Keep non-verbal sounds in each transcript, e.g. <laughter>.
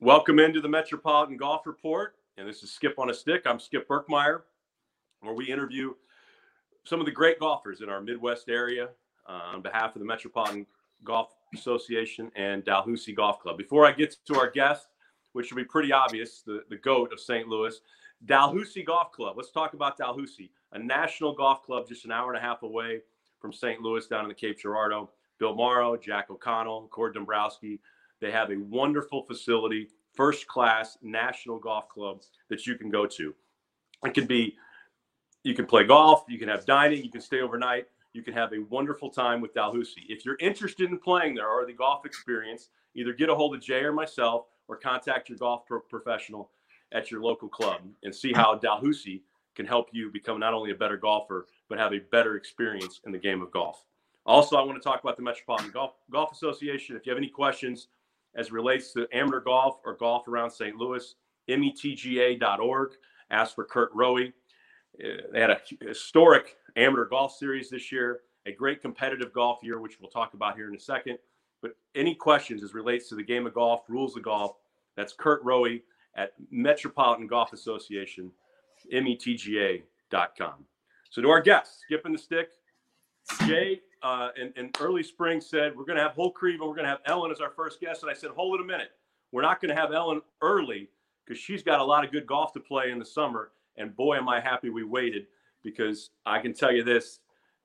Welcome into the Metropolitan Golf Report. And this is Skip on a Stick. I'm Skip Berkmeyer, where we interview some of the great golfers in our Midwest area uh, on behalf of the Metropolitan Golf Association and Dalhousie Golf Club. Before I get to our guest, which will be pretty obvious, the, the GOAT of St. Louis, Dalhousie Golf Club. Let's talk about Dalhousie, a national golf club just an hour and a half away from St. Louis down in the Cape Girardeau. Bill Morrow, Jack O'Connell, Cord Dombrowski, they have a wonderful facility, first class national golf club that you can go to. It can be, you can play golf, you can have dining, you can stay overnight, you can have a wonderful time with Dalhousie. If you're interested in playing there or the golf experience, either get a hold of Jay or myself or contact your golf pro- professional at your local club and see how Dalhousie can help you become not only a better golfer, but have a better experience in the game of golf. Also, I want to talk about the Metropolitan Golf, golgolf Association. If you have any questions, as relates to amateur golf or golf around St. Louis, metga.org. Ask for Kurt Rowe. Uh, they had a historic amateur golf series this year, a great competitive golf year, which we'll talk about here in a second. But any questions as relates to the game of golf, rules of golf, that's Kurt Rowe at Metropolitan Golf Association, metga.com. So to our guests, skipping the stick, Jay uh, in, in, early spring said we're going to have Holtgrieve and we're going to have Ellen as our first guest. And I said, hold it a minute. We're not going to have Ellen early because she's got a lot of good golf to play in the summer. And boy, am I happy we waited because I can tell you this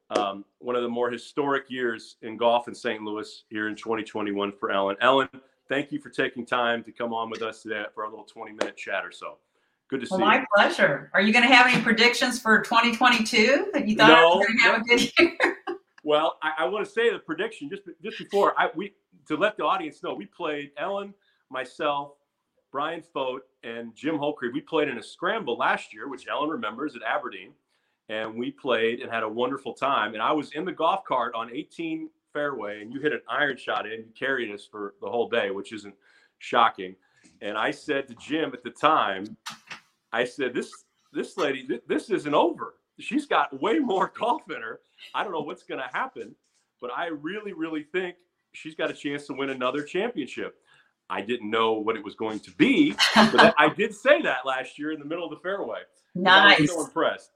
um, one of the more historic years in golf in St. Louis here in 2021 for Ellen. Ellen, thank you for taking time to come on with us today for a little 20 minute chat or so. Good to well, see my you. My pleasure. Are you going to have any predictions for 2022 that you thought no, were going to have a good year? Well, I, I want to say the prediction just just before I we to let the audience know we played Ellen, myself, Brian Fote, and Jim Holtgrieve. We played in a scramble last year, which Ellen remembers at Aberdeen, and we played and had a wonderful time. And I was in the golf cart on 18 fairway, and you hit an iron shot in. You carried us for the whole day, which isn't shocking. And I said to Jim at the time, I said, "This this lady, this isn't over." She's got way more <laughs> golf in her. I don't know what's going to happen, but I really, really think she's got a chance to win another championship. I didn't know what it was going to be, but I did say that last year in the middle of the fairway. Nice. I was so impressed.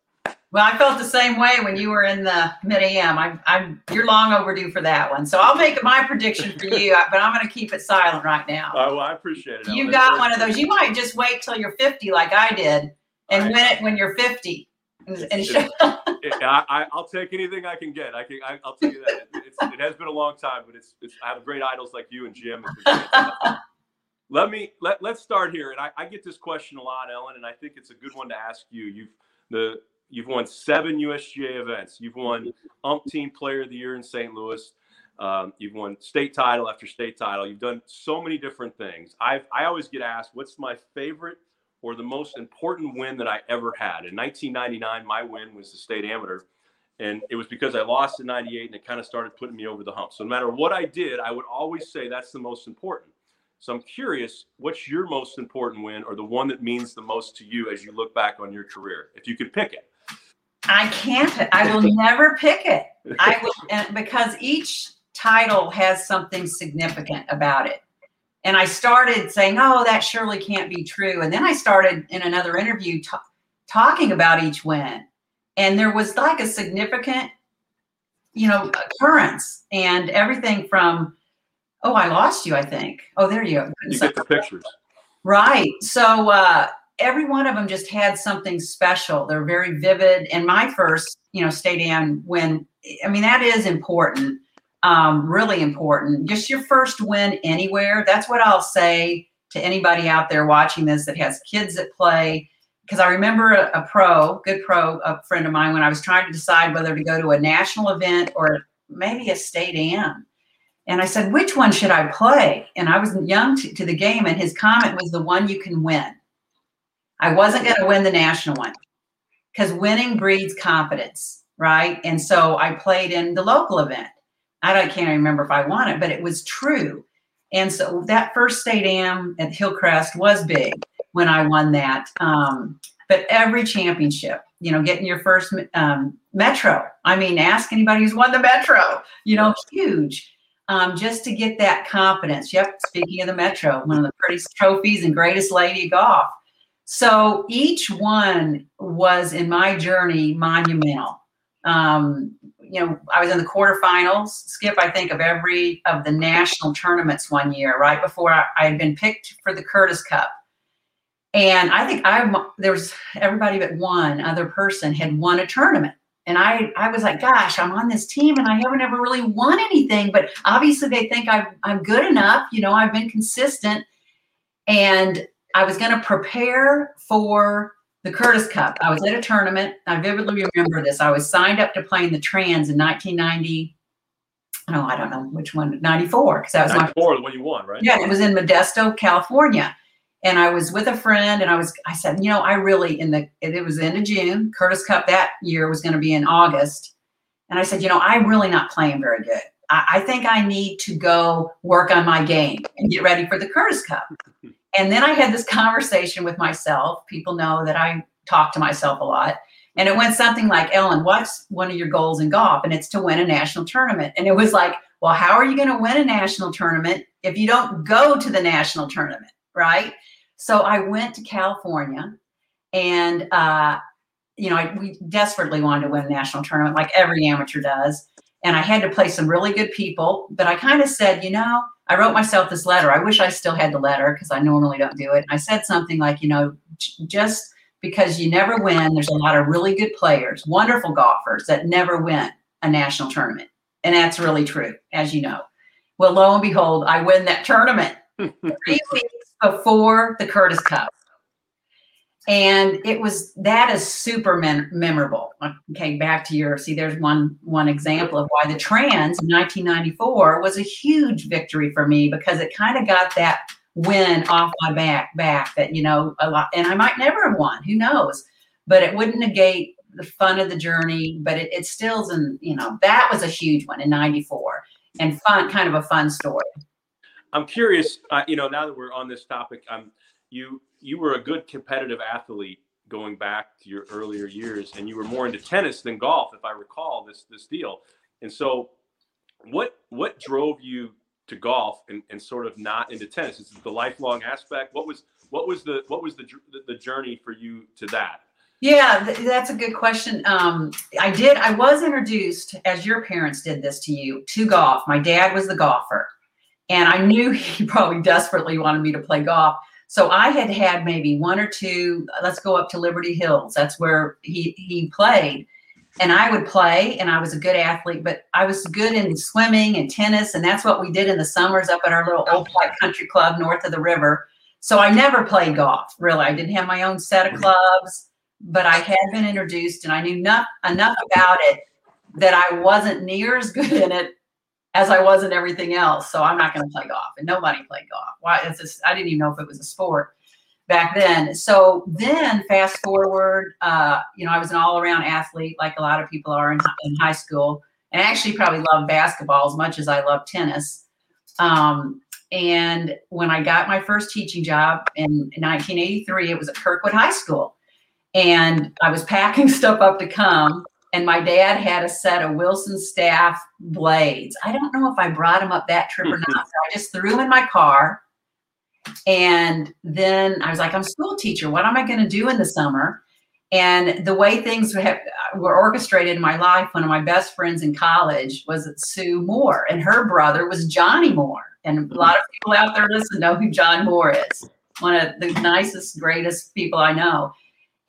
Well, I felt the same way when you were in the mid AM. I'm, I'm you're long overdue for that one, so I'll make my prediction for you, but I'm going to keep it silent right now. Oh, well, I appreciate it. You got one of those. You might just wait till you're 50, like I did, and right. win it when you're 50 and, and <laughs> it, I, will take anything I can get. I can. I, will tell you that it, it, has been a long time, but it's, it's. I have great idols like you and Jim. <laughs> let me let let's start here, and I, I get this question a lot, Ellen, and I think it's a good one to ask you. You've the you've won seven USGA events. You've won umpteen Player of the Year in St. Louis. Um, you've won state title after state title. You've done so many different things. I've I always get asked, "What's my favorite or the most important win that I ever had. In 1999, my win was the state amateur. And it was because I lost in 98 and it kind of started putting me over the hump. So no matter what I did, I would always say that's the most important. So I'm curious, what's your most important win or the one that means the most to you as you look back on your career, if you could pick it? I can't. I will <laughs> never pick it. I will, because each title has something significant about it. And I started saying, oh, that surely can't be true. And then I started in another interview t- talking about each win. And there was like a significant, you know, occurrence and everything from, oh, I lost you, I think. Oh, there you go. You so, get the pictures. Right. So uh, every one of them just had something special. They're very vivid. And my first, you know, state am win, I mean, that is important um, really important. Just your first win anywhere. That's what I'll say to anybody out there watching this that has kids at play. Because I remember a, a, pro, good pro, a friend of mine, when I was trying to decide whether to go to a national event or maybe a state am. And I said, which one should I play? And I was young to, to the game, and his comment was the one you can win. I wasn't going to win the national one because winning breeds confidence, right? And so I played in the local event I can't even remember if I won it, but it was true. And so that first state am at Hillcrest was big when I won that. Um, but every championship, you know, getting your first um, Metro. I mean, ask anybody who's won the Metro. You know, huge. um, just to get that confidence. Yep, speaking of the Metro, one of the prettiest trophies and greatest lady of golf. So each one was in my journey monumental. Um, you know, I was in the quarterfinals, Skip, I think, of every of the national tournaments one year, right before I, I had been picked for the Curtis Cup. And I think I there was everybody but one other person had won a tournament. And I, I was like, gosh, I'm on this team and I haven't ever really won anything. But obviously, they think I'm, I'm good enough. You know, I've been consistent. And I was going to prepare for the Curtis Cup. I was at a tournament. I vividly remember this. I was signed up to play in the Trans in 1990. No, I don't know which one. 94, because that was 94, my, the one you won, right? Yeah, it was in Modesto, California. And I was with a friend, and I was, I said, you know, I really in the it was the end of June. Curtis Cup that year was going to be in August, and I said, you know, I'm really not playing very good. I, I think I need to go work on my game and get ready for the Curtis Cup. <laughs> And then I had this conversation with myself. People know that I talk to myself a lot. And it went something like, Ellen, what's one of your goals in golf? And it's to win a national tournament. And it was like, well, how are you going to win a national tournament if you don't go to the national tournament? Right. So I went to California and, uh, you know, I, we desperately wanted to win a national tournament like every amateur does. And I had to play some really good people. But I kind of said, you know, I wrote myself this letter. I wish I still had the letter because I normally don't do it. I said something like, you know, just because you never win, there's a lot of really good players, wonderful golfers that never win a national tournament. And that's really true, as you know. Well, lo and behold, I win that tournament <laughs> three weeks before the Curtis Cup and it was that is super mem- memorable. Okay back to your see there's one one example of why the trans in 1994 was a huge victory for me because it kind of got that win off my back back that you know a lot and i might never have won who knows? But it wouldn't negate the fun of the journey but it, it still's and you know that was a huge one in 94 and fun kind of a fun story. I'm curious uh, you know now that we're on this topic i'm you you were a good competitive athlete going back to your earlier years, and you were more into tennis than golf, if I recall this this deal. And so, what what drove you to golf and, and sort of not into tennis? Is the lifelong aspect? What was what was the what was the the journey for you to that? Yeah, th- that's a good question. Um, I did. I was introduced, as your parents did this to you, to golf. My dad was the golfer, and I knew <laughs> he probably desperately wanted me to play golf. So I had had maybe one or two. Uh, let's go up to Liberty Hills. That's where he he played, and I would play, and I was a good athlete. But I was good in swimming and tennis, and that's what we did in the summers up at our little old white country club north of the river. So I never played golf. Really, I didn't have my own set of clubs, but I had been introduced, and I knew not, enough about it that I wasn't near as good in it as I was in everything else. So I'm not going to play golf, and nobody played golf. Why? It's just, I didn't even know if it was a sport back then. So then, fast forward, uh, you know, I was an all-around athlete, like a lot of people are in, in high school, and I actually probably loved basketball as much as I love tennis. Um, and when I got my first teaching job in 1983, it was at Kirkwood High School, and I was packing <laughs> stuff up to come and my dad had a set of Wilson staff blades. I don't know if I brought them up that trip or <laughs> not. So I just threw them in my car. And then I was like, I'm a school teacher. What am I going to do in the summer? And the way things were orchestrated in my life, one of my best friends in college was Sue Moore, and her brother was Johnny Moore. And a lot of people out there listen know who John Moore is, one of the nicest, greatest people I know.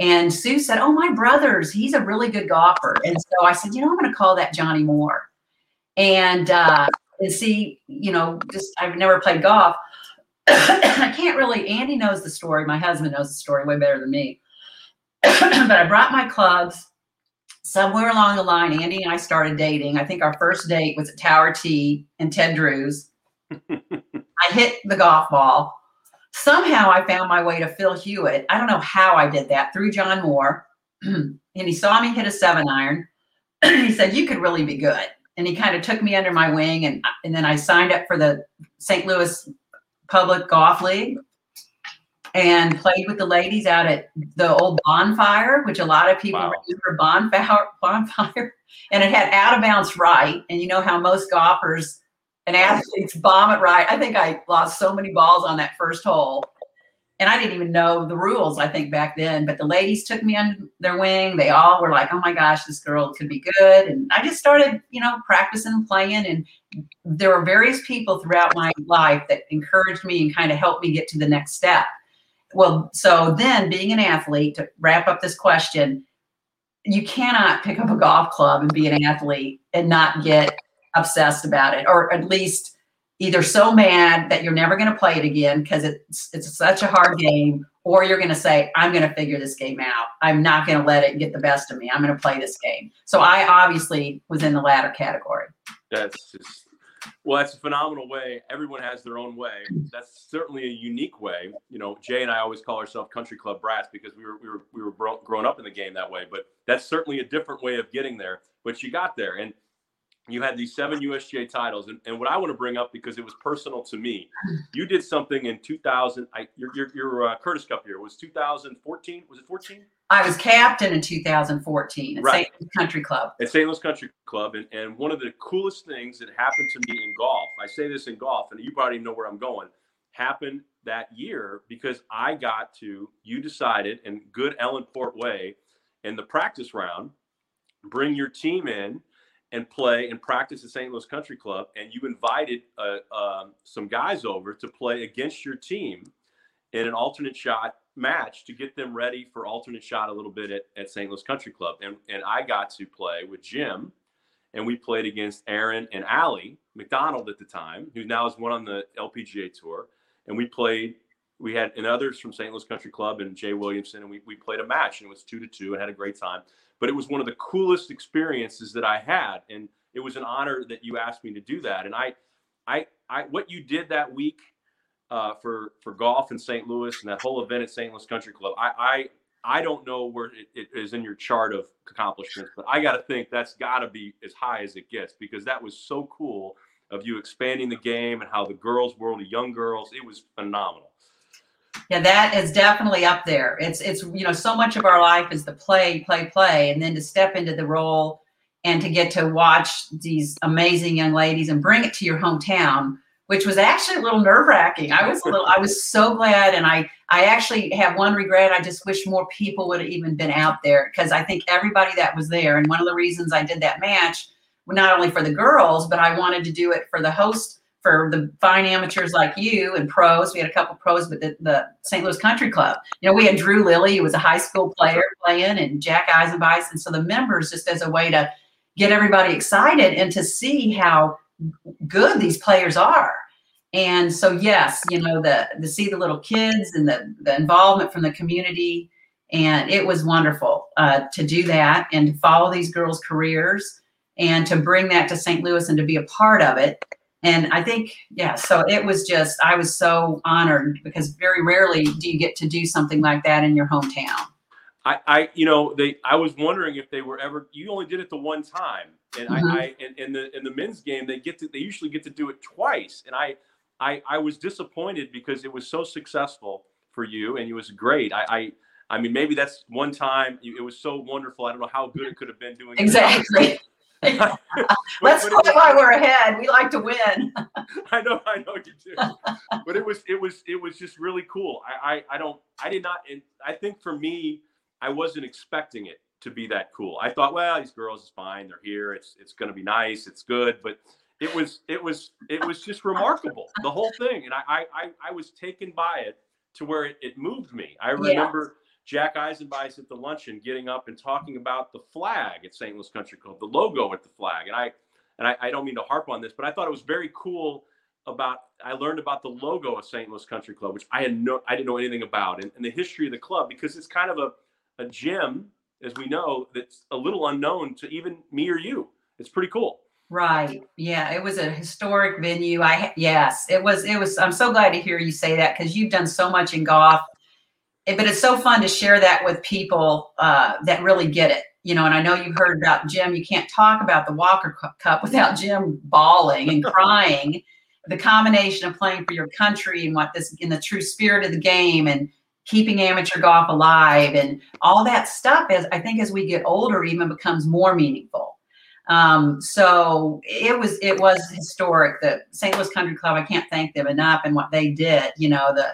And Sue said, Oh, my brother's, he's a really good golfer. And so I said, You know, I'm going to call that Johnny Moore. And, uh, and see, you know, just I've never played golf. <coughs> I can't really, Andy knows the story. My husband knows the story way better than me. <coughs> but I brought my clubs. Somewhere along the line, Andy and I started dating. I think our first date was at Tower Tee and Ted Drewes. <laughs> I hit the golf ball somehow I found my way to Phil Hewitt. I don't know how I did that through John Moore. <clears throat> and he saw me hit a seven iron. <clears throat> he said, You could really be good. And he kind of took me under my wing. And, and then I signed up for the St. Louis Public Golf League and played with the ladies out at the old bonfire, which a lot of people wow. remember bonfire, bonfire. <laughs> And it had out of bounds right. And you know how most golfers and athletes bomb it right. I think I lost so many balls on that first hole. And I didn't even know the rules, I think, back then. But the ladies took me under their wing. They all were like, oh my gosh, this girl could be good. And I just started, you know, practicing playing. And there were various people throughout my life that encouraged me and kind of helped me get to the next step. Well, so then being an athlete, to wrap up this question, you cannot pick up a golf club and be an athlete and not get obsessed about it, or at least either so mad that you're never going to play it again because it's it's such a hard game, or you're going to say, "I'm going to figure this game out. I'm not going to let it get the best of me. I'm going to play this game." So I obviously was in the latter category. That's just well, that's a phenomenal way. Everyone has their own way. That's certainly a unique way. You know, Jay and I always call ourselves country club brats because we were we were we were growing up in the game that way. But that's certainly a different way of getting there. But you got there, and you had these seven USGA titles. And, and what I want to bring up because it was personal to me, <clears throat> you did something in 2000. I, your your, your uh, Curtis Cup year was 2014. Was it 14? I was captain in 2014 at Right. St. Louis Country Club. at St. Louis Country Club, and, and one of the coolest things that happened to me in golf, I say this in golf, and you probably know where I'm going, happened that year because I got to, you decided in good Ellen Port way, in the practice round, bring your team in and play and practice at St. Louis Country Club, and you invited uh, um, some guys over to play against your team in an alternate shot match to get them ready for alternate shot a little bit at, at St. Louis Country Club. And, and I got to play with Jim, and we played against Aaron and Ally McDonald at the time, who now is one on the LPGA Tour. And we played, we had and others from St. Louis Country Club and Jay Williamson, and we, we played a match, and it was two to two and had a great time. But it was one of the coolest experiences that I had. And it was an honor that you asked me to do that. And I, I, I, what you did that week uh, for for golf in St. Louis and that whole event at St. Louis Country Club. I I, I don't know where it, it is in your chart of accomplishments, but I got to think that's got to be as high as it gets because that was so cool of you expanding the game and how the girls the young girls. It was phenomenal. Yeah, that is definitely up there. It's it's you know so much of our life is the play, play, play, and then to step into the role and to get to watch these amazing young ladies and bring it to your hometown, which was actually a little nerve wracking. I was a little, I was so glad, and I I actually have one regret. I just wish more people would have even been out there because I think everybody that was there, and one of the reasons I did that match, not only for the girls, but I wanted to do it for the host for the fine amateurs like you and pros. We had a couple pros, but the, the St. Louis Country Club. You know, we had Drew Lilly, who was a high school player playing, and Jack Eisenbeis. And so the members, just as a way to get everybody excited and to see how good these players are. And so, yes, you know, the to see the little kids and the the involvement from the community, and it was wonderful uh, to do that and to follow these girls' careers and to bring that to St. Louis and to be a part of it and I think, yeah, so it was just, I was so honored because very rarely do you get to do something like that in your hometown. I, I you know they I was wondering if they were ever you only did it the one time and Mhm. I, I in, in the in the men's game they get to they usually get to do it twice and I I I was disappointed because it was so successful for you and it was great I I, I mean maybe that's one time it was so wonderful I don't know how good it could have been doing it. Exactly. But- <laughs> That's but was- why we're ahead. We like to win. <laughs> I know, I know you do. but it was, it was, it was just really cool. I, I, I don't, I did not, and I think for me, I wasn't expecting it to be that cool. I thought, well, these girls is fine. They're here. It's, it's going to be nice. It's good. But it was, it was, it was just remarkable, the whole thing. And I, I, I, I was taken by it to where it, it moved me. I remember Jack Eisenbeis at the luncheon getting up and talking about the flag at St. Louis Country Club, the logo at the flag. And I, and I, I don't mean to harp on this, but I thought it was very cool about I learned about the logo of St. Louis Country Club, which I had no I didn't know anything about, and, and the history of the club because it's kind of a, a gem, as we know, that's a little unknown to even me or you. It's pretty cool. Right. Yeah. It was a historic venue. I, yes, it was, it was, I'm so glad to hear you say that because you've done so much in golf. Eh, But it's so fun to share that with people uh, that really get it. You know, and I know you've heard about Jim. You can't talk about the Walker Cup without Jim bawling and <laughs> crying. the combination of playing for your country and what this in the true spirit of the game and keeping amateur golf alive and all that stuff as I think as we get older even becomes more meaningful. Um, so it was it was historic. The St. Louis Country Club, I can't thank them enough and what they did. You know, the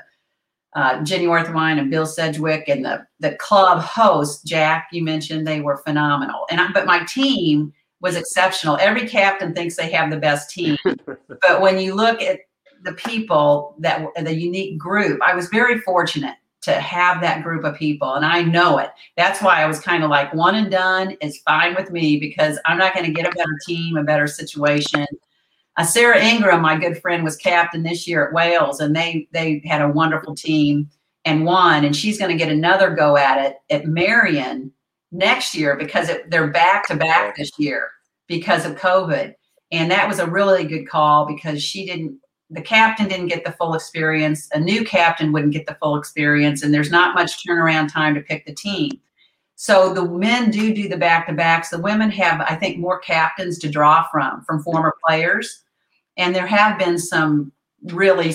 uh, Jenny Orthwein and Bill Sedgwick and the the club host Jack you mentioned they were phenomenal. And I, but my team was exceptional. Every captain thinks they have the best team, <laughs> but when you look at the people that the unique group, I was very fortunate to have that group of people and i know it that's why i was kind of like one and done is fine with me because i'm not going to get a better team a better situation uh, sarah ingram my good friend was captain this year at wales and they they had a wonderful team and won and she's going to get another go at it at marion next year because it, they're back to back this year because of covid and that was a really good call because she didn't the captain didn't get the full experience. A new captain wouldn't get the full experience, and there's not much turnaround time to pick the team. So the men do do the back to backs. The women have, I think, more captains to draw from from former players, and there have been some really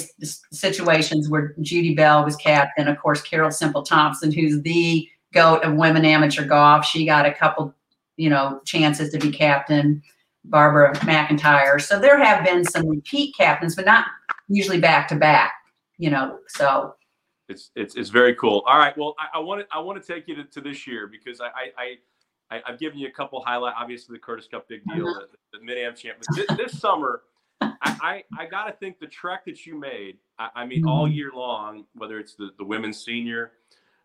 situations where Judy Bell was captain. Of course, Carol Semple Thompson, who's the goat of women amateur golf, she got a couple, you know, chances to be captain. Barbara McIntire. So there have been some repeat captains, but not usually back to back. You know, so it's it's it's very cool. All right, well, I want to I want to take you to, to this year because I I. I have given you a couple highlight. Obviously, the Curtis Cup big deal, uh-huh. the, the Mid Am champ. This, this, summer, I, I, I got to think the trek that you made. I, I mean, mm-hmm. all year long, whether it's the the women's senior,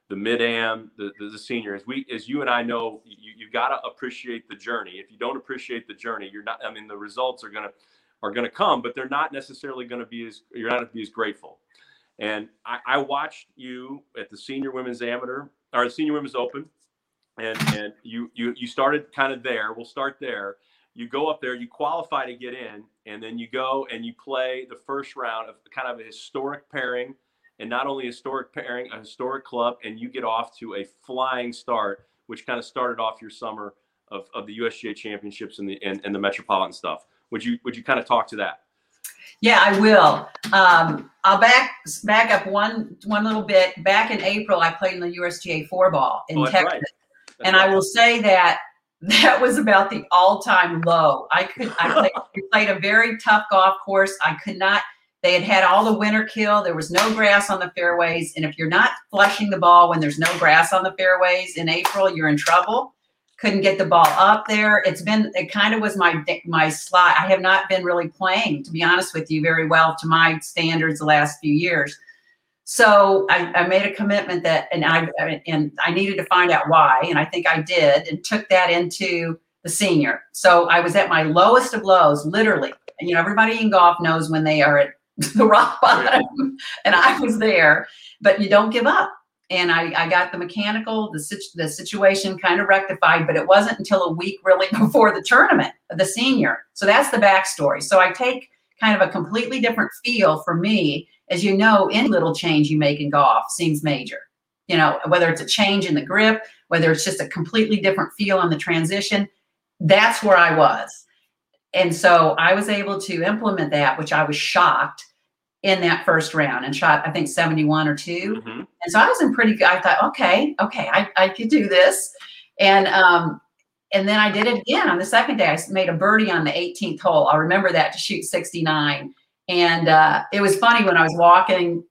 the mid am, the, the, the senior. As we, as you and I know, you you got to appreciate the journey. If you don't appreciate the journey, you're not. I mean, the results are gonna are gonna come, but they're not necessarily gonna be as you're not gonna be as grateful. And I, I watched you at the senior women's amateur or the senior women's open, and and you you you started kind of there. We'll start there. You go up there, you qualify to get in, and then you go and you play the first round of kind of a historic pairing and not only a historic pairing, a historic club, and you get off to a flying start, which kind of started off your summer of, of the USGA championships and the and, and the metropolitan stuff. Would you would you kind of talk to that? Yeah, I will. Um, I'll back back up one one little bit. Back in April, I played in the USGA four ball in oh, Texas, right. and right. I will say that that was about the all time low. I could I played, played a very tough golf course. I could not they had had all the winter kill. There was no grass on the fairways. And if you're not flushing the ball when there's no grass on the fairways in April, you're in trouble. Couldn't get the ball up there. It's been, it kind of was my, my slot. I have not been really playing, to be honest with you, very well to my standards the last few years. So I, I made a commitment that, and I, and I needed to find out why. And I think I did and took that into the senior. So I was at my lowest of lows, literally. And, you know, everybody in golf knows when they are at <laughs> the rock bottom <laughs> and I was there, but you don't give up. And I, I got the mechanical, the, situ- the situation kind of rectified, but it wasn't until a week really <laughs> before the tournament, the senior. So that's the backstory. So I take kind of a completely different feel for me. As you know, any little change you make in golf seems major. You know, whether it's a change in the grip, whether it's just a completely different feel on the transition, that's where I was and so I was able to implement that, which I was shocked in that first round and shot, I think 71 or 2 mm-hmm. And so I was in pretty good. I thought, okay, okay, I, I could do this. And um, and then I did it again on the second day. I made a birdie on the 18th hole. I remember that to shoot 69. And uh, it was funny when I was walking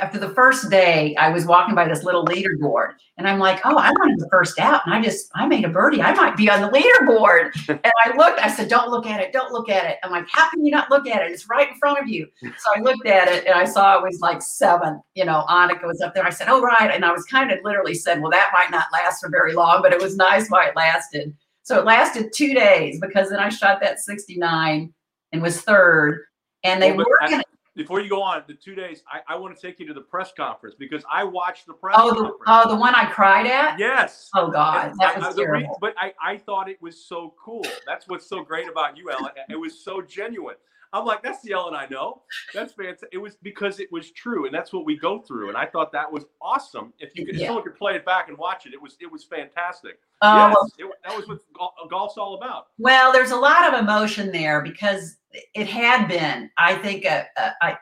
after the first day, I was walking by this little leaderboard and I'm like, oh, I wanted the first out. And I just, I made a birdie. I might be on the leaderboard. <laughs> and I looked, I said, don't look at it. Don't look at it. I'm like, how can you not look at it? It's right in front of you. So I looked at it and I saw it was like seven, you know, Annika was up there. I said, oh, right. And I was kind of literally said, well, that might not last for very long, but it was nice while it lasted. So it lasted two days because then I shot that 69 and was third. And they well, were to before you go on, the two days, I, I want to take you to the press conference because I watched the press oh, conference. The, oh, the one I cried at? Yes. Oh, God. That was I, terrible. But I, I thought it was so cool. That's what's so great about you, Ellen. It was so genuine. I'm like, that's the Ellen I know. That's fantastic. It was because it was true, and that's what we go through. And I thought that was awesome. If you could, yeah. if someone could play it back and watch it, it was it was fantastic. Uh, yes, it, that was what golf's all about. Well, there's a lot of emotion there because it had been, I think, a, a, a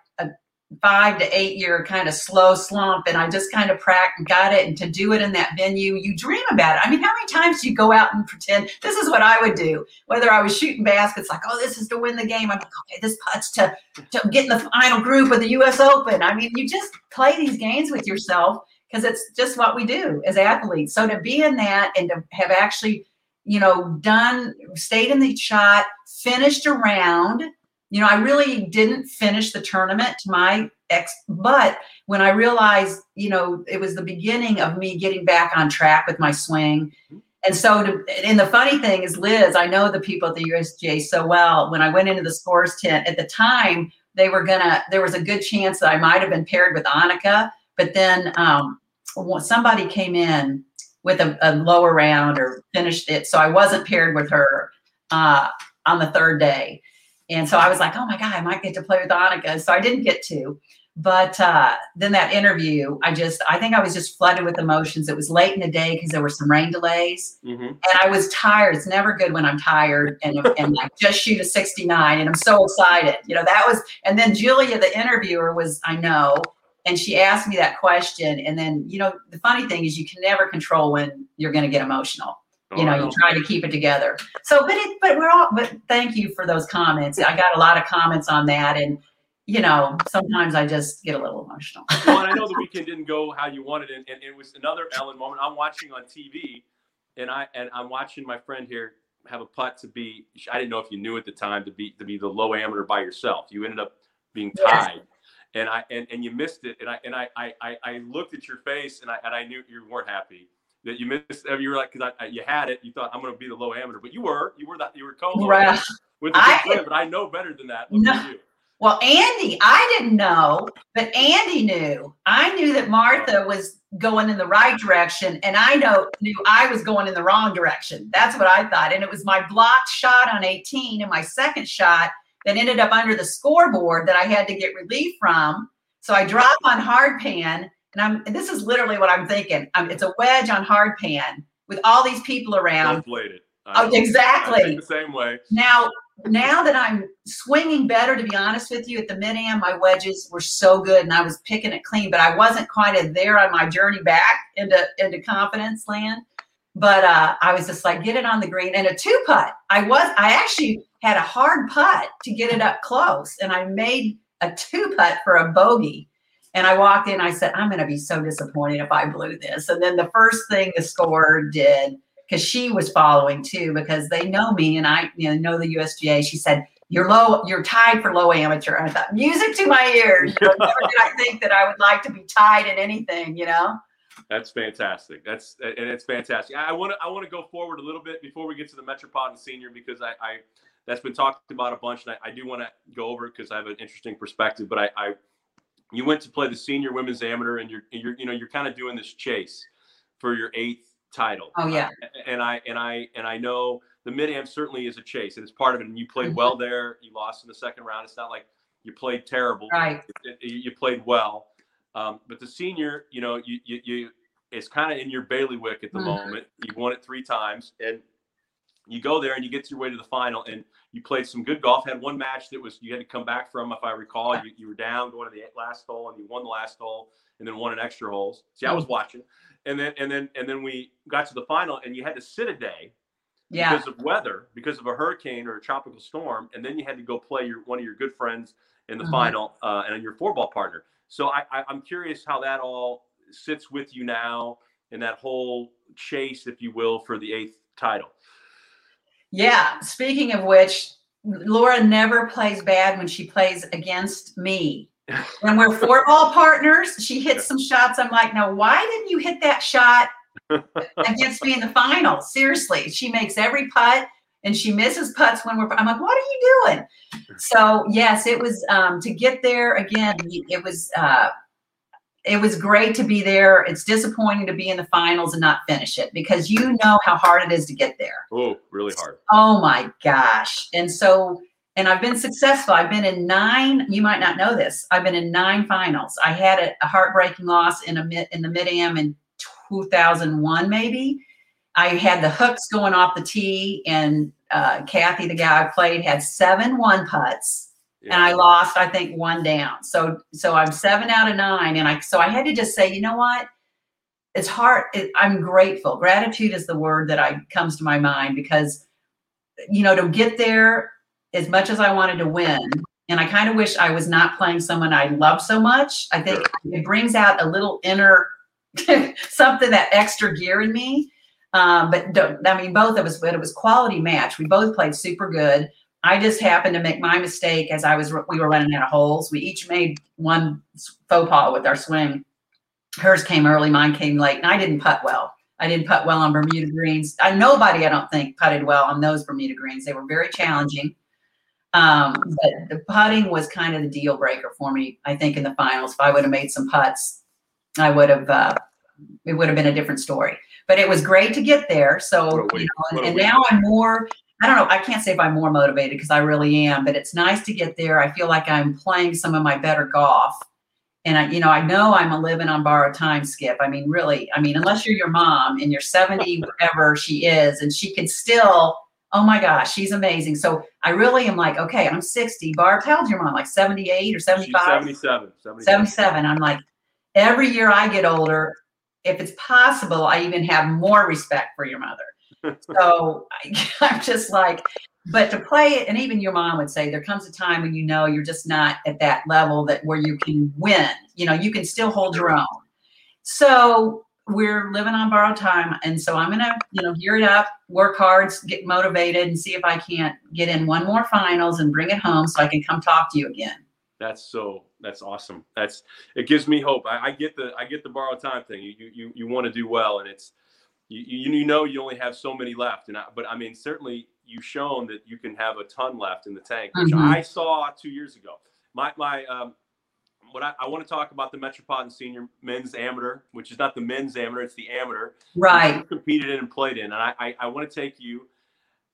five to eight year kind of slow slump and I just kind of practiced got it and to do it in that venue, you dream about it. I mean, how many times do you go out and pretend this is what I would do? Whether I was shooting baskets like, oh, this is to win the game. I'm like, okay, this putt's to, to get in the final group of the US Open. I mean, you just play these games with yourself because it's just what we do as athletes. So to be in that and to have actually, you know, done, stayed in the shot, finished around you know, I really didn't finish the tournament to my ex, but when I realized, you know, it was the beginning of me getting back on track with my swing. And so, to, and the funny thing is, Liz, I know the people at the USGA so well. When I went into the scores tent at the time, they were gonna, there was a good chance that I might have been paired with Annika, but then um, somebody came in with a, a, lower round or finished it. So I wasn't paired with her uh, on the third day. And so I was like, oh my God, I might get to play with Annika. So I didn't get to. But uh, then that interview, I just, I think I was just flooded with emotions. It was late in the day because there were some rain delays. Mm-hmm. And I was tired. It's never good when I'm tired and, and like just shoot a 69. And I'm so excited. You know, that was, and then Julia, the interviewer, was, I know, and she asked me that question. And then, you know, the funny thing is you can never control when you're going to get emotional you know, you oh. try to keep it together. So, but it, but we're all, but thank you for those comments. I got a lot of comments on that. And, you know, sometimes I just get a little emotional. well, and I know the <laughs> weekend didn't go how you wanted. And, and it was another Ellen moment. I'm watching on TV and I, and I'm watching my friend here have a putt to be, I didn't know if you knew at the time to be, to be the low amateur by yourself. You ended up being tied. Yes. And I and, and you missed it, and I and I, I I looked at your face, and I and I knew you weren't happy that you missed. You were like, because you had it, you thought I'm going to be the low amateur, but you were, you were that, you were co right. with the I, friend, but I know better than that. No. Well, Andy, I didn't know, but Andy knew. I knew that Martha was going in the right direction, and I know knew I was going in the wrong direction. That's what I thought, and it was my blocked shot on 18 and my second shot that ended up under the scoreboard that I had to get relief from. So I drop on hard pan and I'm and this is literally what I'm thinking. Um, it's a wedge on hard pan with all these people around. It. oh, exactly. the same way. Now, now that I'm swinging better, to be honest with you, at the mid am, my wedges were so good, and I was picking it clean. But I wasn't quite there on my journey back into into confidence land. But uh, I was just like, get it on the green and a two putt. I was, I actually had a hard putt to get it up close, and I made a two putt for a bogey and I walked in, I said, I'm going to be so disappointed if I blew this. And then the first thing the scorer did, because she was following too, because they know me and I you know, know the USGA, she said, you're low, you're tied for low amateur. And I thought, music to my ears. Never did I think that I would like to be tied in anything, you know? That's fantastic. That's and it's fantastic. I want to I want to go forward a little bit before we get to the Metropolitan Senior because I, I that's been talked about a bunch, and I, I do want to go over because I have an interesting perspective. But I, I you went to play the senior women's amateur and you're, you're you know you're kind of doing this chase for your eighth title. Oh yeah. Uh, and i and i and i know the mid am certainly is a chase and it's part of it and you played mm-hmm. well there. You lost in the second round. It's not like you played terrible. Right. It, it, you played well. Um, but the senior you know you you, you it's kind of in your bailiwick at the mm-hmm. moment. You've won it three times. And you go there and you get your way to the final and you played some good golf had one match that was you had to come back from if i recall you, you were down going to the last hole and you won the last hole and then won an extra holes see i was watching. And then and then and then we got to the final and you had to sit a day yeah. because of weather because of a hurricane or a tropical storm and then you had to go play your one of your good friends in the mm-hmm. final uh, and your four ball partner. So I, I i'm curious how that all sits with you now in that whole chase if you will for the eighth title yeah. Speaking of which, Laura never plays bad when she plays against me. <laughs> When we're four ball partners, she hits some shots. I'm like, no, why didn't you hit that shot against me in the final? Seriously, she makes every putt and she misses putts when we're. I'm like, what are you doing? So yes, it was um, to get there again. It was uh, it was great to be there. It's disappointing to be in the finals and not finish it because you know how hard it is to get there. Oh, really hard. Oh my gosh. And so, and I've been successful. I've been in nine, you might not know this. I've been in nine finals. I had a, a heartbreaking loss in a mid in the mid am in 2001, maybe. I had the hooks going off the tee, and uh, Kathy, the guy I played, had seven one putts and I lost, I think, one down. So so I'm seven out of nine, and I so I had to just say, you know what? It's hard. It, I'm grateful. Gratitude is the word that I comes to my mind because, you know, to get there as much as I wanted to win, and I kind of wish I was not playing someone I love so much. I think sure. it brings out a little inner <laughs> something that extra gear in me. Um, but I mean, both of us, but it was quality match. We both played super good. I just happened to make my mistake as I was we were running out of holes. We each made one faux pas with our swing. Hers came early, mine came late, and I didn't putt well. I didn't putt well on Bermuda greens. I, nobody, I don't think, putted well on those Bermuda greens. They were very challenging. Um, but the putting was kind of the deal breaker for me. I think in the finals, if I would have made some putts, I would have. Uh, it would have been a different story. But it was great to get there. So you know, and, and now I'm more I don't know. I can't say if I'm more motivated because I really am, but it's nice to get there. I feel like I'm playing some of my better golf. And I, you know, I know I'm a living on borrowed time, Skip. I mean, really, I mean, unless you're your mom and you're 70, <laughs> whatever she is, and she can still, oh my gosh, she's amazing. So I really am like, okay, I'm 60. Barb, how old's your mom? Like 78 or 75? 77, 77. 77. I'm like, every year I get older, if it's possible, I even have more respect for your mother so I, <laughs> I'm just like, but to play it, and even your mom would say, there comes a time when you know you're just not at that level that where you can win. You know, you can still hold your own. So we're living on borrowed time, and so I'm gonna, you know, gear it up, work hard, get motivated, and see if I can't get in one more finals and bring it home so I can come talk to you again. That's so. That's awesome. That's it gives me hope. I, I get the I get the borrowed time thing. You you you want to do well, and it's you, you know you only have so many left and I, but i mean certainly you've shown that you can have a ton left in the tank which mm-hmm. i saw two years ago my my um what I, I, want to talk about the metropolitan senior men's amateur which is not the men's amateur it's the amateur right competed in and played in and i i, I want to take you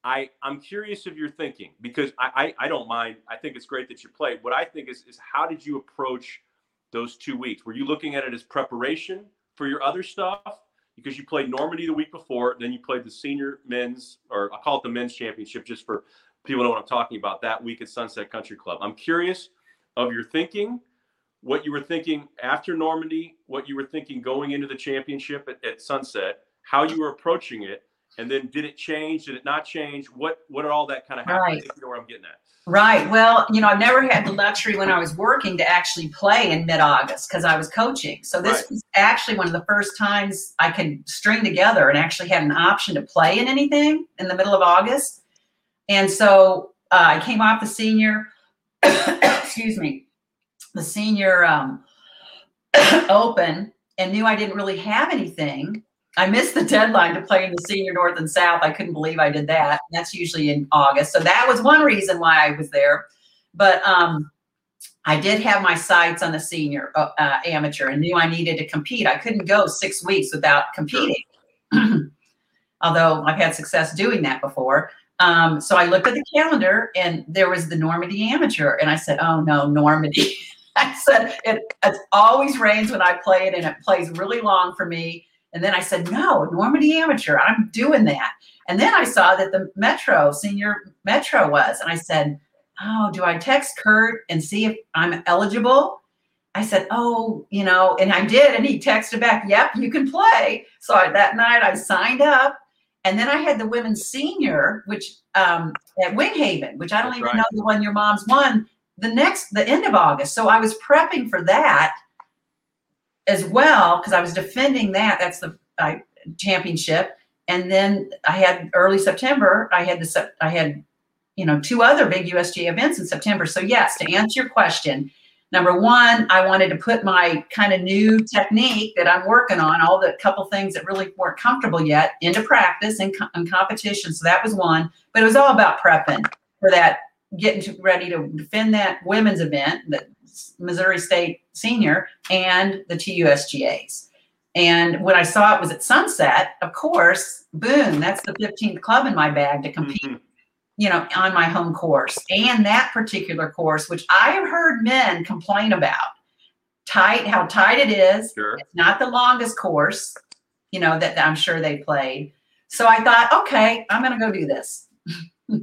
I, I'm curious of your thinking because I, I, I don't mind. I think it's great that you played. What I think is, is how did you approach those two weeks? Were you looking at it as preparation for your other stuff? Because you played Normandy the week before, then you played the senior men's, or I'll call it the men's championship, just for people know what I'm talking about that week at Sunset Country Club. I'm curious of your thinking, what you were thinking after Normandy, what you were thinking going into the championship at, at Sunset, how you were approaching it, and then did it change? Did it not change? What what all that kind of happened? Right. You know where I'm getting at. Right. Well, you know, I've never had the luxury when I was working to actually play in mid August because I was coaching. So this right. was actually one of the first times I could string together and actually had an option to play in anything in the middle of August. And so uh, I came off the senior, <coughs> excuse me, the senior um, <coughs> open and knew I didn't really have anything. I missed the deadline to play in the senior north and south. I couldn't believe I did that. That's usually in August. So that was one reason why I was there. But um, I did have my sights on the senior uh, uh, amateur and knew I needed to compete. I couldn't go six weeks without competing, <clears throat> although I've had success doing that before. Um, so I looked at the calendar and there was the Normandy amateur. And I said, Oh no, Normandy. <laughs> I said, it, it always rains when I play it and it plays really long for me and then I said, no, Normandy Amateur, I'm doing that. And then I saw that the Metro, senior Metro was. And I said, oh, do I text Kurt and see if I'm eligible? I said, oh, you know, and I did. And he texted back, yep, you can play. So I, that night I signed up. And then I had the women's senior, which um, at Winghaven, which I don't That's even right. know the one your mom's won, the next, the end of August. So I was prepping for that as well because I was defending that. That's the I, championship, and then I had early September. I had the I had you know two other big USGA events in September. So yes, to answer your question, number one, I wanted to put my kind of new technique that I'm working on, all the couple things that really weren't comfortable yet, into practice and, and competition. So that was one, but it was all about prepping for that, getting to, ready to defend that women's event that Missouri State Senior and the two USGAs. And when I saw it was at Sunset, of course, boom, that's the 15th club in my bag to compete, mm-hmm. you know, on my home course. And that particular course, which I have heard men complain about, tight, how tight it is. Sure. It's not the longest course, you know, that I'm sure they played. So I thought, okay, I'm going to go do this. <laughs>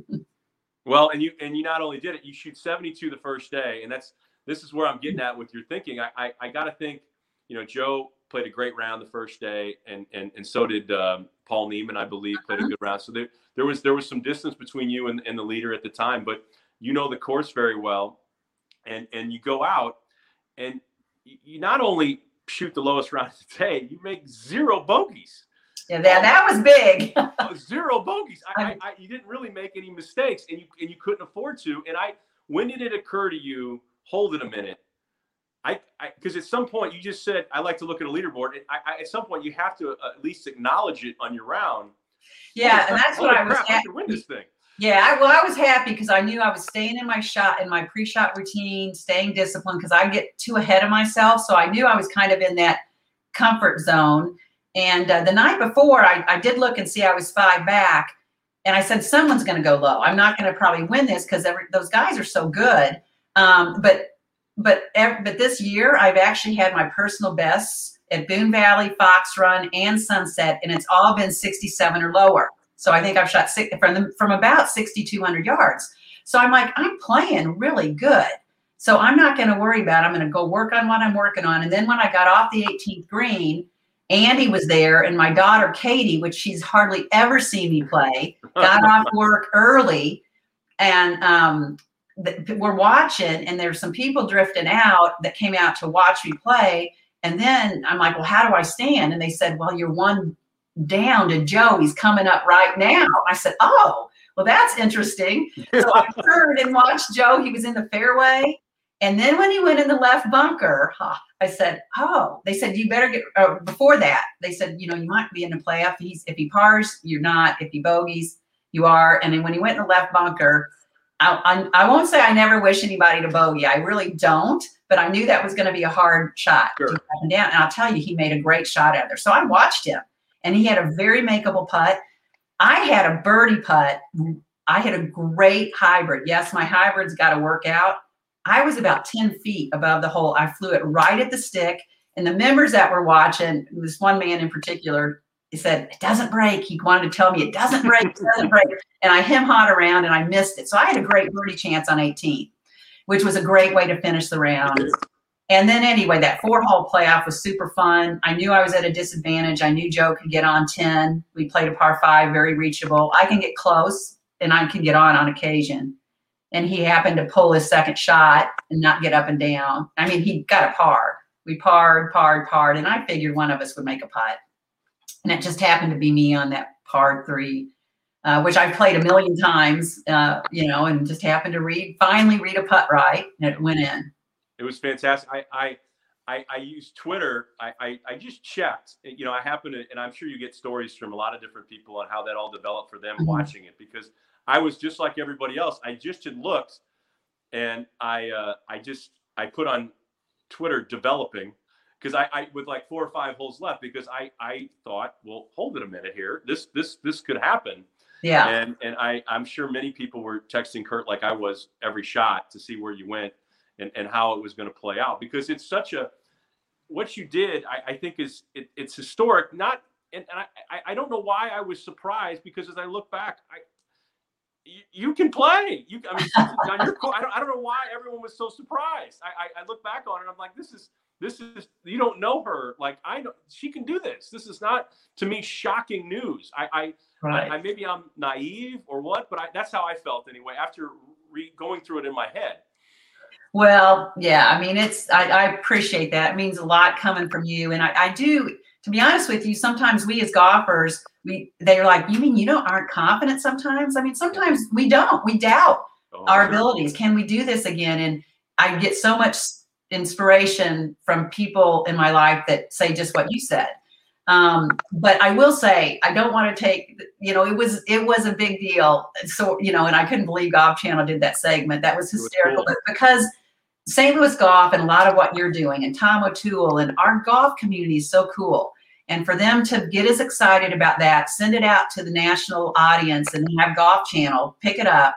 Well, and you and you not only did it, you shoot 72 the first day, and that's this is where I'm getting at with your thinking. I I, I got to think, you know, Joe played a great round the first day, and and and so did um, Paul Neiman, I believe, played a good round. So there there was there was some distance between you and, and the leader at the time, but you know the course very well, and and you go out, and you not only shoot the lowest round of the day, you make zero bogeys. Yeah, that, that was big. <laughs> zero bogeys. I, I, I, you didn't really make any mistakes, and you and you couldn't afford to. And I, when did it occur to you? Hold it a minute. I because at some point you just said I like to look at a leaderboard. I, I, at some point you have to uh, at least acknowledge it on your round. Yeah, and that's what I was. Crap, I win this thing. Yeah, I, well, I was happy because I knew I was staying in my shot in my pre-shot routine, staying disciplined because I get too ahead of myself. So I knew I was kind of in that comfort zone. And uh, the night before, I, I did look and see I was five back, and I said someone's going to go low. I'm not going to probably win this because those guys are so good. Um, but but but this year, I've actually had my personal bests at Boone Valley, Fox Run, and Sunset, and it's all been 67 or lower. So I think I've shot six, from the, from about 6,200 yards. So I'm like, I'm playing really good. So I'm not going to worry about. It. I'm going to go work on what I'm working on. And then when I got off the 18th green, Andy was there, and my daughter Katie, which she's hardly ever seen me play, got off work early, and um, th- we're watching. And there's some people drifting out that came out to watch me play. And then I'm like, well, how do I stand? And they said, well, you're one down to Joe. He's coming up right now. I said, Oh, well, that's interesting. So I <laughs> turned and watched Joe. He was in the fairway. And then when he went in the left bunker, I said, "Oh." They said you better get. Uh, before that, they said, "You know, you might be in the playoff. He's if he pars, you're not. If he bogeys, you are." And then when he went in the left bunker, I, I, I won't say I never wish anybody to bogey. I really don't. But I knew that was going to be a hard shot sure. to up and down. And I'll tell you, he made a great shot out there. So I watched him and he had a very makeable putt. I had a birdie putt. I had a great hybrid. Yes, my hybrid's got to work out. I was about 10 feet above the hole. I flew it right at the stick. And the members that were watching, this one man in particular, he said, It doesn't break. He wanted to tell me it doesn't break, it doesn't break. And I him hot around and I missed it. So I had a great birdie chance on 18, which was a great way to finish the round. And then anyway, that four hole playoff was super fun. I knew I was at a disadvantage. I knew Joe could get on 10. We played a par five, very reachable. I can get close and I can get on on occasion. And he happened to pull his second shot and not get up and down. I mean, he got a par. We parred, parred, parred, and I figured one of us would make a putt. And it just happened to be me on that par three, uh, which I've played a million times, uh, you know, and just happened to read, finally read a putt right, and it went in it was fantastic. I I I, I use Twitter. I, I, I just checked. You know, I happen to, and I'm sure you get stories from a lot of different people on how that all developed for them mm-hmm. watching it. Because I was just like everybody else. I just had looked, and I uh, I just I put on Twitter developing because I, I with like four or five holes left because I I thought well hold it a minute here. This this this could happen. Yeah. And and I I'm sure many people were texting Kurt like I was every shot to see where you went and, and how it was going to play out because it's such a what you did I, I think is it, it's historic not and, and I, I don't know why I was surprised because as I look back I you, you can play. You I mean <laughs> your I don't, I don't know why everyone was so surprised. I, I, I look back on it I'm like this is this is you don't know her like I know she can do this this is not to me shocking news I I, right. I, I maybe I'm naive or what but I, that's how I felt anyway after re- going through it in my head well, yeah, I mean, it's, I, I, appreciate that. It means a lot coming from you. And I, I, do, to be honest with you, sometimes we as golfers, we, they're like, you mean you don't aren't confident sometimes? I mean, sometimes we don't, we doubt oh, our sure. abilities. Can we do this again? And I get so much inspiration from people in my life that say just what you said. Um, but I will say, I don't want to take, you know, it was it was a big deal. So, you know, and I couldn't believe Golf Channel did that segment. That was hysterical. Was cool. But because St. Louis Golf and a lot of what you're doing, and Tom O'Toole and our golf community is so cool. And for them to get as excited about that, send it out to the national audience and have Golf Channel pick it up.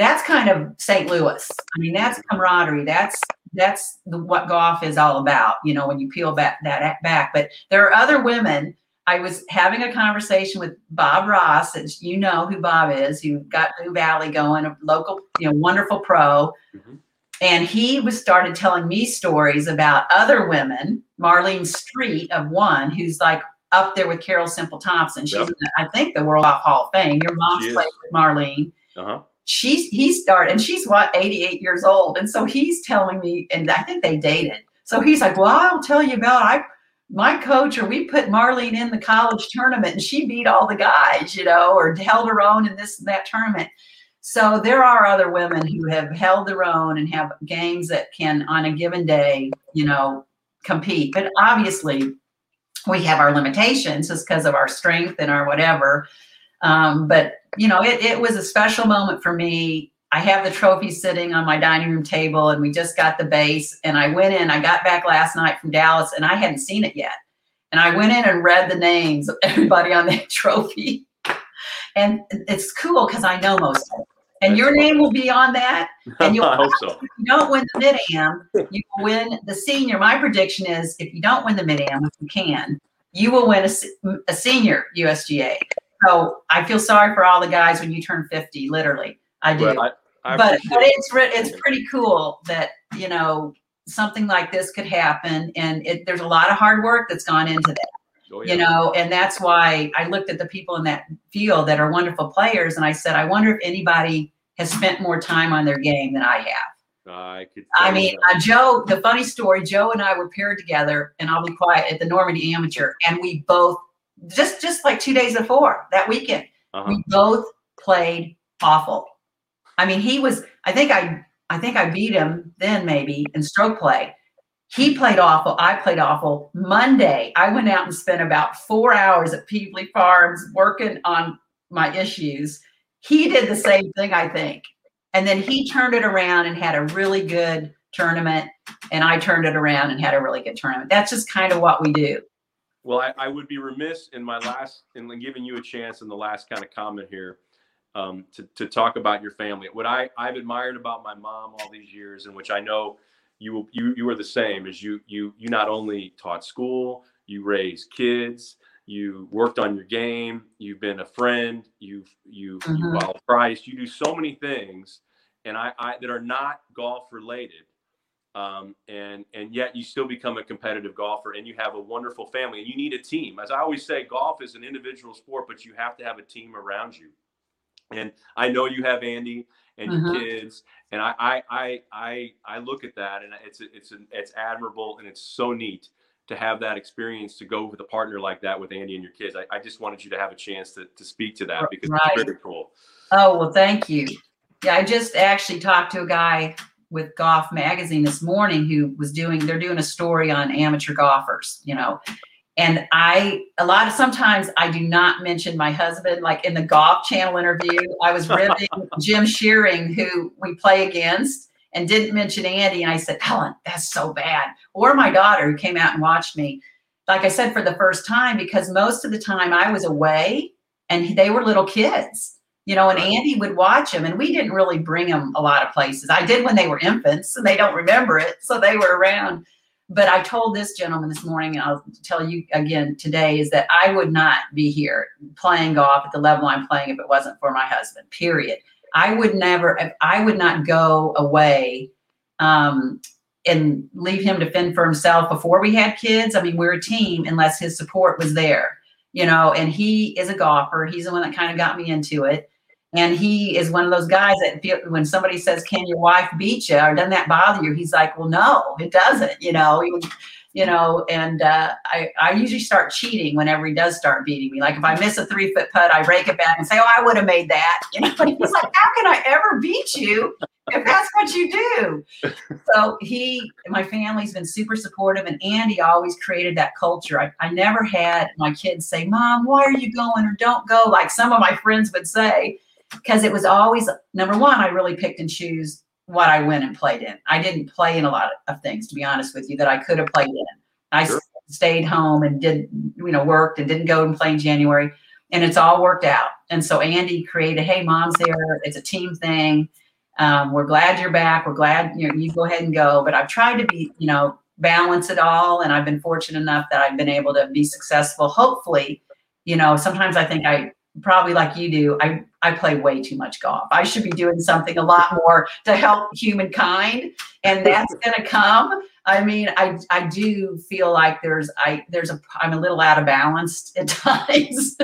That's kind of St. Louis. I mean, that's camaraderie. That's that's the, what golf is all about. You know, when you peel back that back. But there are other women I was having a conversation with Bob Ross, and you know who Bob is, who got Boone Valley going, a local, you know, wonderful pro. Mm-hmm. And he was started telling me stories about other women, Marlene Streit of one, who's like up there with Carol Semple Thompson. She's, yep. in, I think, the World Hall of Fame. Your mom's played with Marlene. Uh-huh. She's he started, and she's what 88 years old, and so he's telling me, and I think they dated. So he's like, "Well, I'll tell you about I." My coach, or we put Marlene in the college tournament and she beat all the guys, you know, or held her own in this and that tournament. So there are other women who have held their own and have games that can, on a given day, you know, compete. But obviously, we have our limitations just because of our strength and our whatever. Um, but you know, it, it was a special moment for me. I have the trophy sitting on my dining room table, and we just got the base. And I went in. I got back last night from Dallas, and I hadn't seen it yet. And I went in and read the names of <laughs> everybody on that trophy. And it's cool because I know most of them. And your name will be on that. And you'll <laughs> I hope so. If you don't win the mid am, you will win the senior. My prediction is if you don't win the mid am, if you can, you will win a, a senior USGA. So I feel sorry for all the guys when you turn 50, literally. I do. Well, I, I but but it's it's pretty cool that, you know, something like this could happen. And it, there's a lot of hard work that's gone into that. Oh, yeah. You know, and that's why I looked at the people in that field that are wonderful players, and I said, I wonder if anybody has spent more time on their game than I have. I could. I mean, uh, Joe. The funny story: Joe and I were paired together, and I'll be quiet at the Normandy Amateur, and we both just just like two days before that weekend, uh-huh. we both played awful. I mean, he was. I think I. I think I beat him then, maybe in stroke play he played awful. I played awful. Monday, I went out and spent about four hours at Pevely Farms working on my issues. He did the same thing, I think. And then he turned it around and had a really good tournament. And I turned it around and had a really good tournament. That's just kind of what we do. Well, I, I would be remiss in my last, in giving you a chance in the last kind of comment here um, to, to talk about your family. What I, I've admired about my mom all these years, and which I know you you you are the same as you you you not only taught school, you raised kids, you worked on your game, you've been a friend, you've you mm-hmm. you follow Christ, you do so many things, and I, I that are not golf related, um, and and yet you still become a competitive golfer, and you have a wonderful family, and you need a team. As I always say, golf is an individual sport, but you have to have a team around you. And I know you have Andy and your mm-hmm. kids, and I, I I I I look at that, and it's it's it's admirable, and it's so neat to have that experience to go with a partner like that with Andy and your kids. I, I just wanted you to have a chance to, to speak to that because right. it's very cool. Oh well, thank you. Yeah, I just actually talked to a guy with Golf Magazine this morning who was doing. They're doing a story on amateur golfers, you know, and I, a lot of sometimes I do not mention my husband. Like in the Golf Channel interview, I was ribbing <laughs> Jim Shearing, who we play against, and didn't mention Andy. And I said, Helen, that's so bad. Or my daughter, who came out and watched me, like I said, for the first time, because most of the time I was away and they were little kids you know, and Andy would watch them, and we didn't really bring them a lot of places. I did when they were infants, and they don't remember it, so they were around. But I told this gentleman this morning, and I'll tell you again today, is that I would not be here playing golf at the level I'm playing if it wasn't for my husband, period. I would never, I would not go away um, and leave him to fend for himself before we had kids. I mean, we're a team unless his support was there, you know, and he is a golfer. He's the one that kind of got me into it. And he is one of those guys that feel, when somebody says, "Can your wife beat you?" or "Doesn't that bother you?" He's like, "Well, no, it doesn't." You know, he, you know. And uh, I, I usually start cheating whenever he does start beating me. Like if I miss a three foot putt, I rake it back and say, "Oh, I would have made that." You know, but <laughs> he's like, "How can I ever beat you if that's what you do?" So he, my family's been super supportive, and Andy always created that culture. I, I never had my kids say, "Mom, why are you going?" or "Don't go," like some of my friends would say because it was always number one, I really picked and choose what I went and played in. I didn't play in a lot of things, to be honest with you, that I could have played in. I sure. stayed home and did, you know, worked and didn't go and play in January. And it's all worked out. And so Andy created, hey, mom's there. It's a team thing. Um, we're glad you're back. We're glad you know, you go ahead and go. But I've tried to be, you know, balance it all. And I've been fortunate enough that I've been able to be successful. Hopefully, you know, sometimes I think I probably like you do, I, I play way too much golf. I should be doing something a lot more to help humankind. And that's going to come. I mean, I, I do feel like there's, I, there's a, I'm a little out of balance <laughs> at times.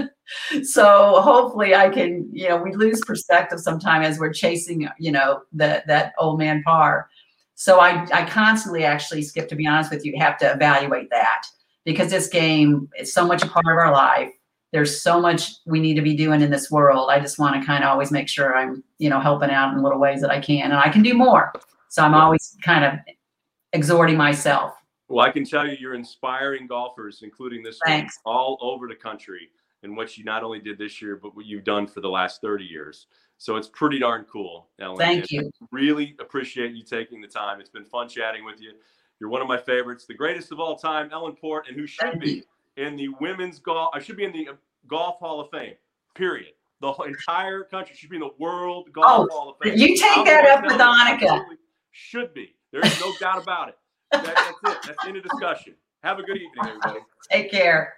so hopefully I can, you know, we lose perspective sometime as we're chasing, you know, that, that old man par. So I, I constantly actually skip, to be honest with you, have to evaluate that because this game is so much a part of our life there's so much we need to be doing in this world. I just want to kind of always make sure I'm, you know, helping out in little ways that I can, and I can do more. So I'm always kind of exhorting myself. Well, I can tell you, you're inspiring golfers, including this one, all over the country, and what you not only did this year, but what you've done for the last 30 years. So it's pretty darn cool, Ellen. Thank and you. Really appreciate you taking the time. It's been fun chatting with you. You're one of my favorites, the greatest of all time, Ellen Port, and who should Thank be. You in the women's golf. I should be in the uh, Golf Hall of Fame. Period. The entire country should be in the World Golf oh, Hall of Fame. You take that up with Annika. Should be. There's no doubt about it. That, that's it. That's the end of discussion. Have a good evening, everybody. Take care.